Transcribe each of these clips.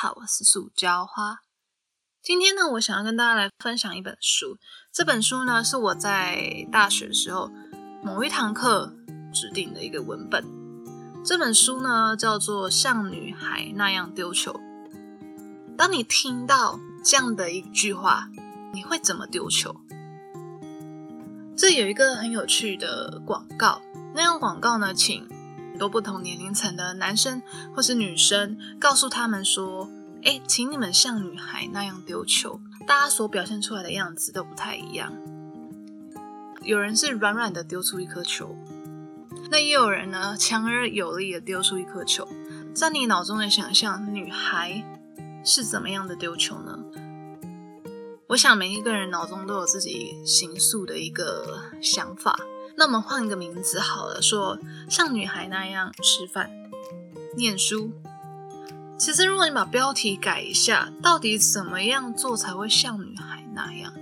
好，我是塑胶花。今天呢，我想要跟大家来分享一本书。这本书呢，是我在大学时候某一堂课指定的一个文本。这本书呢，叫做《像女孩那样丢球》。当你听到这样的一句话，你会怎么丢球？这有一个很有趣的广告，那样广告呢，请。多不同年龄层的男生或是女生，告诉他们说：“哎，请你们像女孩那样丢球。”大家所表现出来的样子都不太一样。有人是软软的丢出一颗球，那也有人呢强而有力的丢出一颗球。在你脑中的想象，女孩是怎么样的丢球呢？我想每一个人脑中都有自己形塑的一个想法。那我们换一个名字好了，说像女孩那样吃饭、念书。其实，如果你把标题改一下，到底怎么样做才会像女孩那样？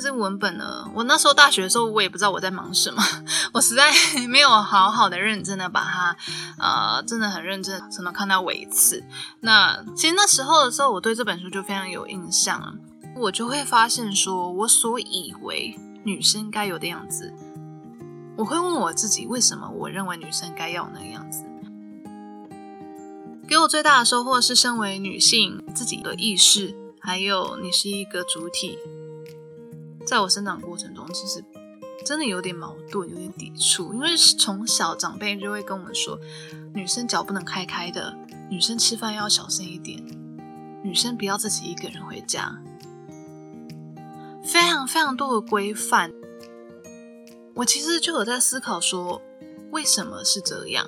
这文本呢？我那时候大学的时候，我也不知道我在忙什么，我实在没有好好的、认真的把它，呃，真的很认真，从头看到尾次。那其实那时候的时候，我对这本书就非常有印象了，我就会发现说，我所以为女生该有的样子。我会问我自己，为什么我认为女生该要那个样子？给我最大的收获是，身为女性自己的意识，还有你是一个主体。在我生长过程中，其实真的有点矛盾，有点抵触，因为从小长辈就会跟我们说，女生脚不能开开的，女生吃饭要小声一点，女生不要自己一个人回家，非常非常多的规范。我其实就有在思考说，为什么是这样？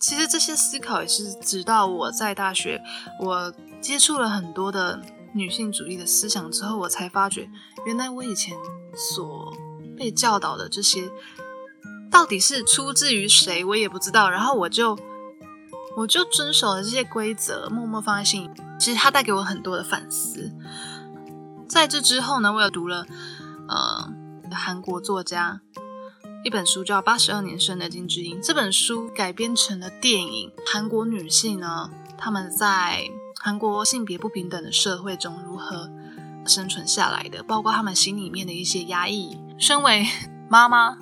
其实这些思考也是直到我在大学，我接触了很多的女性主义的思想之后，我才发觉，原来我以前所被教导的这些，到底是出自于谁，我也不知道。然后我就我就遵守了这些规则，默默放在心里。其实它带给我很多的反思。在这之后呢，我又读了，呃。韩国作家一本书叫《八十二年生的金智英》，这本书改编成了电影。韩国女性呢，她们在韩国性别不平等的社会中如何生存下来的，包括她们心里面的一些压抑。身为妈妈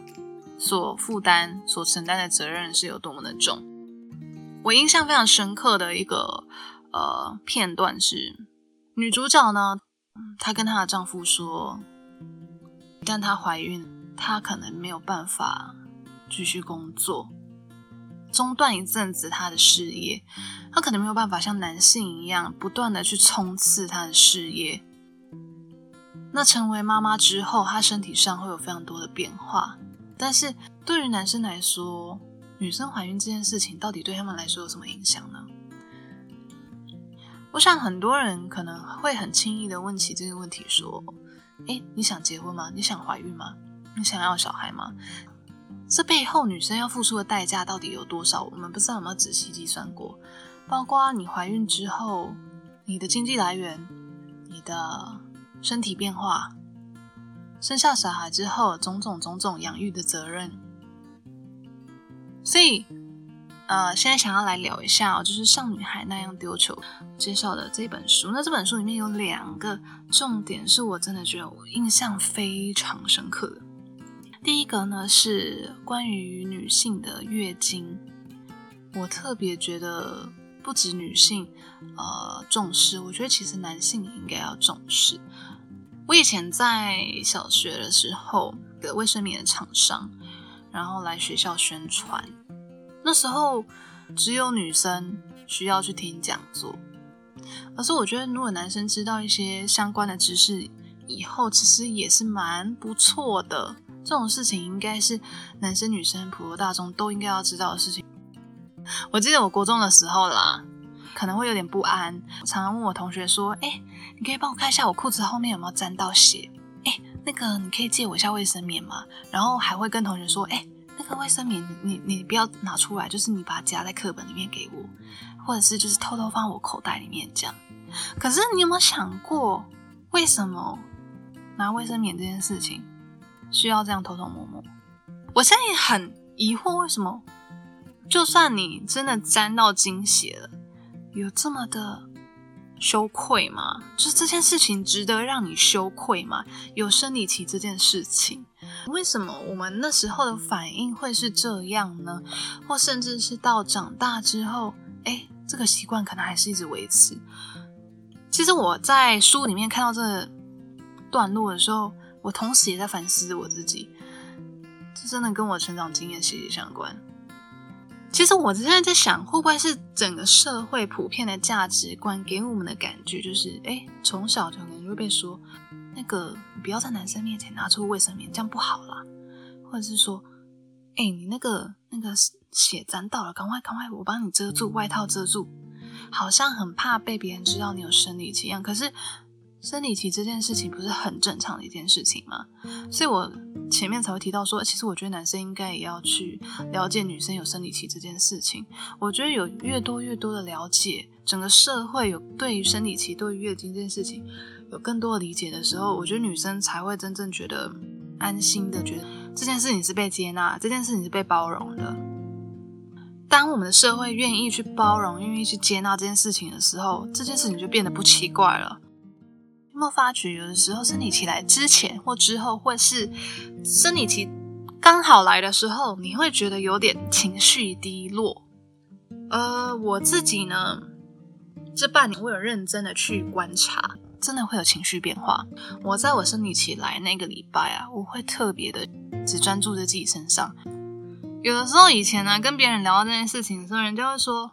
所负担、所承担的责任是有多么的重。我印象非常深刻的一个呃片段是，女主角呢，她跟她的丈夫说。一旦她怀孕，她可能没有办法继续工作，中断一阵子她的事业。她可能没有办法像男性一样不断的去冲刺她的事业。那成为妈妈之后，她身体上会有非常多的变化。但是对于男生来说，女生怀孕这件事情到底对他们来说有什么影响呢？我想很多人可能会很轻易的问起这个问题，说。哎，你想结婚吗？你想怀孕吗？你想要小孩吗？这背后女生要付出的代价到底有多少？我们不知道有没有仔细计算过。包括你怀孕之后，你的经济来源，你的身体变化，生下小孩之后种种种种养育的责任。所以。呃，现在想要来聊一下哦，就是像女孩那样丢球介绍的这本书。那这本书里面有两个重点，是我真的觉得我印象非常深刻的。第一个呢是关于女性的月经，我特别觉得不止女性呃重视，我觉得其实男性应该要重视。我以前在小学的时候，的卫生棉的厂商，然后来学校宣传。那时候只有女生需要去听讲座，可是我觉得如果男生知道一些相关的知识以后，其实也是蛮不错的。这种事情应该是男生女生普罗大众都应该要知道的事情。我记得我国中的时候啦，可能会有点不安，常常问我同学说：“哎，你可以帮我看一下我裤子后面有没有沾到血？哎，那个你可以借我一下卫生棉吗？”然后还会跟同学说：“哎。”个卫生棉，你你不要拿出来，就是你把它夹在课本里面给我，或者是就是偷偷放我口袋里面这样。可是你有没有想过，为什么拿卫生棉这件事情需要这样偷偷摸摸？我现在也很疑惑，为什么就算你真的沾到精血了，有这么的羞愧吗？就是这件事情值得让你羞愧吗？有生理期这件事情，为什么我们那时候的反应会是这样呢？或甚至是到长大之后，哎，这个习惯可能还是一直维持。其实我在书里面看到这段落的时候，我同时也在反思我自己，这真的跟我成长经验息息相关。其实我现在在想，会不会是整个社会普遍的价值观给我们的感觉，就是哎，从小就可能会被说，那个不要在男生面前拿出卫生棉，这样不好啦，或者是说，哎，你那个那个血沾到了，赶快赶快，我帮你遮住，外套遮住，好像很怕被别人知道你有生理期一样。可是。生理期这件事情不是很正常的一件事情吗？所以我前面才会提到说，其实我觉得男生应该也要去了解女生有生理期这件事情。我觉得有越多越多的了解，整个社会有对于生理期、对于月经这件事情有更多的理解的时候，我觉得女生才会真正觉得安心的，觉得这件事情是被接纳，这件事情是被包容的。当我们的社会愿意去包容、愿意去接纳这件事情的时候，这件事情就变得不奇怪了。有没有发觉，有的时候生理期来之前或之后，或是生理期刚好来的时候，你会觉得有点情绪低落。呃，我自己呢，这半年我有认真的去观察，真的会有情绪变化。我在我生理期来那个礼拜啊，我会特别的只专注在自己身上。有的时候以前呢，跟别人聊到这件事情的时候，人家会说：“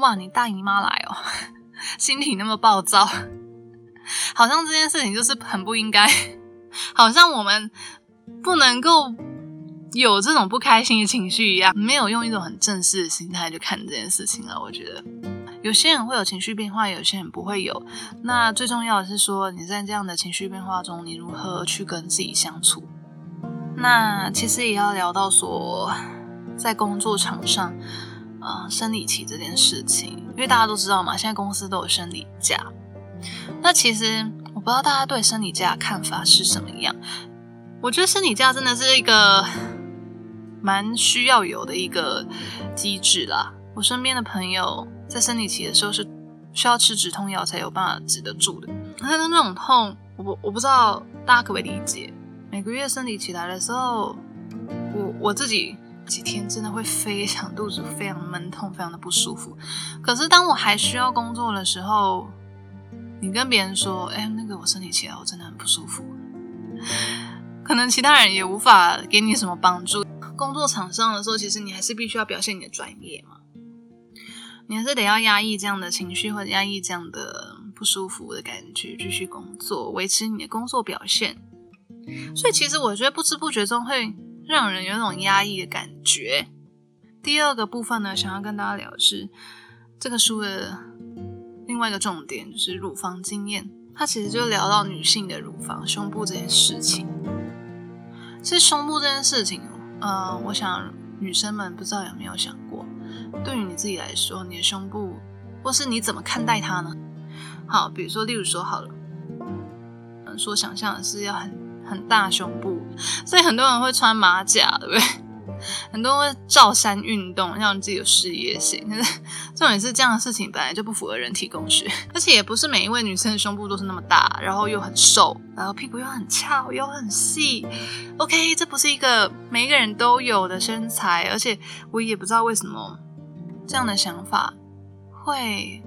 哇，你大姨妈来哦，心情那么暴躁。”好像这件事情就是很不应该，好像我们不能够有这种不开心的情绪一样，没有用一种很正式的心态去看这件事情啊。我觉得有些人会有情绪变化，有些人不会有。那最重要的是说，你在这样的情绪变化中，你如何去跟自己相处？那其实也要聊到说，在工作场上，呃，生理期这件事情，因为大家都知道嘛，现在公司都有生理假。那其实我不知道大家对生理假看法是什么样。我觉得生理假真的是一个蛮需要有的一个机制啦。我身边的朋友在生理期的时候是需要吃止痛药才有办法止得住的。但是那种痛，我不我不知道大家可不可以理解。每个月生理期来的时候，我我自己几天真的会非常肚子非常闷痛，非常的不舒服。可是当我还需要工作的时候，你跟别人说，哎，那个我生理期了，我真的很不舒服。可能其他人也无法给你什么帮助。工作场上的时候，其实你还是必须要表现你的专业嘛。你还是得要压抑这样的情绪，或者压抑这样的不舒服的感觉，继续工作，维持你的工作表现。所以，其实我觉得不知不觉中会让人有一种压抑的感觉。第二个部分呢，想要跟大家聊的是这个书的。另外一个重点就是乳房经验，它其实就聊到女性的乳房、胸部这件事情。其实胸部这件事情，呃，我想女生们不知道有没有想过，对于你自己来说，你的胸部或是你怎么看待它呢？好，比如说，例如说好了，嗯，说想象的是要很很大胸部，所以很多人会穿马甲，对不对？很多会照山运动，让自己有事业心。可 是重点是这样的事情本来就不符合人体工学，而且也不是每一位女生的胸部都是那么大，然后又很瘦，然后屁股又很翘又很细。OK，这不是一个每一个人都有的身材，而且我也不知道为什么这样的想法会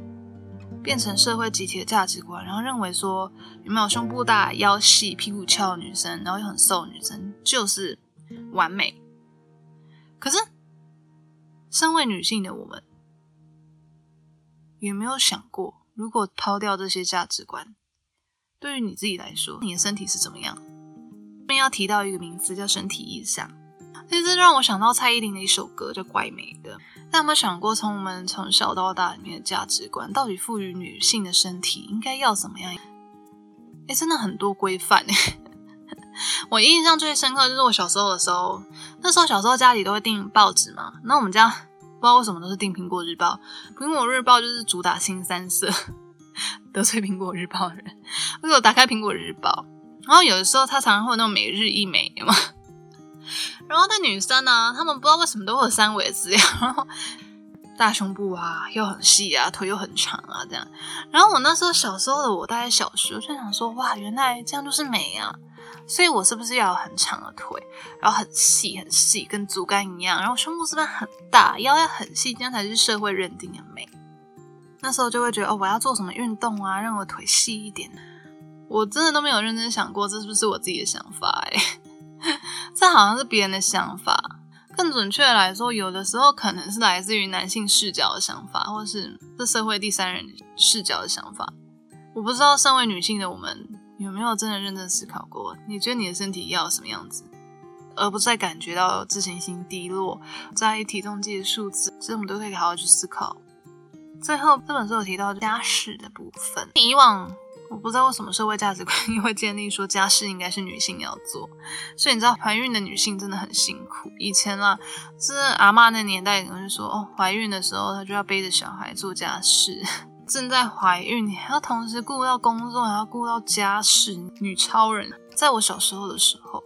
变成社会集体的价值观，然后认为说有没有胸部大、腰细、屁股翘的女生，然后又很瘦的女生就是完美。可是，身为女性的我们，有没有想过，如果抛掉这些价值观，对于你自己来说，你的身体是怎么样？这边要提到一个名词，叫身体意象。其实让我想到蔡依林的一首歌，叫《怪美的》。那有没有想过，从我们从小到大里面的价值观，到底赋予女性的身体应该要怎么样？哎，真的很多规范。我印象最深刻就是我小时候的时候，那时候小时候家里都会订报纸嘛，那我们家不知道为什么都是订《苹果日报》，《苹果日报》就是主打新三色，得罪《苹果日报》的人。我有打开《苹果日报》，然后有的时候它常常会有那种每日一美嘛，然后那女生呢，她们不知道为什么都会有三围资料，然后大胸部啊，又很细啊，腿又很长啊，这样。然后我那时候小时候的我，大概小学就想说，哇，原来这样就是美啊！所以我是不是要有很长的腿，然后很细很细，跟竹竿一样，然后胸部是不是很大，腰要很细，这样才是社会认定的美？那时候就会觉得，哦，我要做什么运动啊，让我腿细一点。我真的都没有认真想过，这是不是我自己的想法？哎，这好像是别人的想法。更准确的来说，有的时候可能是来自于男性视角的想法，或是这社会第三人视角的想法。我不知道身为女性的我们有没有真的认真思考过，你觉得你的身体要什么样子，而不再感觉到自信心低落，在意体重计的数字，这我们都可以好好去思考。最后，这本书有提到家事的部分，以往。我不知道为什么社会价值观也会建立说家事应该是女性要做，所以你知道怀孕的女性真的很辛苦。以前啦，是阿妈那年代，可能就说哦，怀孕的时候她就要背着小孩做家事，正在怀孕，还要同时顾到工作，还要顾到家事，女超人。在我小时候的时候，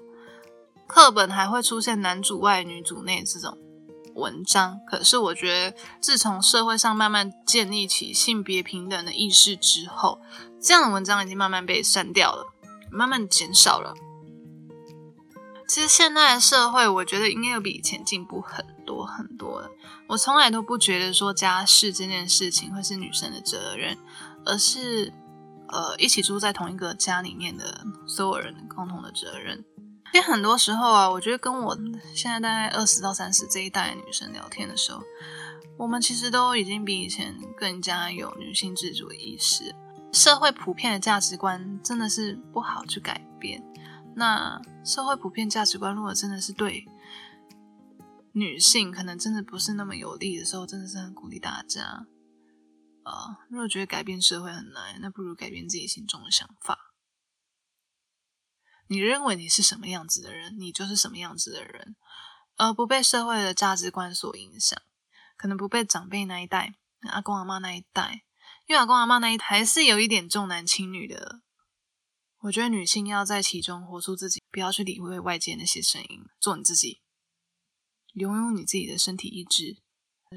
课本还会出现男主外女主内这种。文章，可是我觉得，自从社会上慢慢建立起性别平等的意识之后，这样的文章已经慢慢被删掉了，慢慢减少了。其实现在的社会，我觉得应该有比以前进步很多很多了。我从来都不觉得说家事这件事情会是女生的责任，而是呃一起住在同一个家里面的所有人共同的责任。其实很多时候啊，我觉得跟我现在大概二十到三十这一代女生聊天的时候，我们其实都已经比以前更加有女性自主的意识。社会普遍的价值观真的是不好去改变。那社会普遍价值观如果真的是对女性可能真的不是那么有利的时候，真的是很鼓励大家。呃，如果觉得改变社会很难，那不如改变自己心中的想法。你认为你是什么样子的人，你就是什么样子的人，而不被社会的价值观所影响，可能不被长辈那一代、阿公阿妈那一代，因为阿公阿妈那一代还是有一点重男轻女的。我觉得女性要在其中活出自己，不要去理会外界那些声音，做你自己，拥有你自己的身体意志。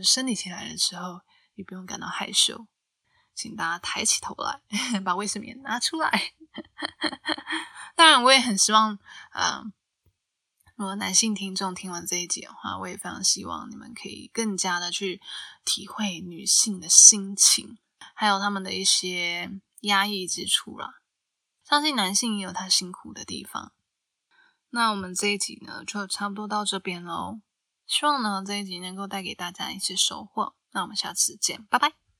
生理起来的时候，也不用感到害羞，请大家抬起头来，把卫生棉拿出来。我也很希望，啊，如果男性听众听完这一集的话，我也非常希望你们可以更加的去体会女性的心情，还有他们的一些压抑之处啦。相信男性也有他辛苦的地方。那我们这一集呢，就差不多到这边喽。希望呢这一集能够带给大家一些收获。那我们下次见，拜拜。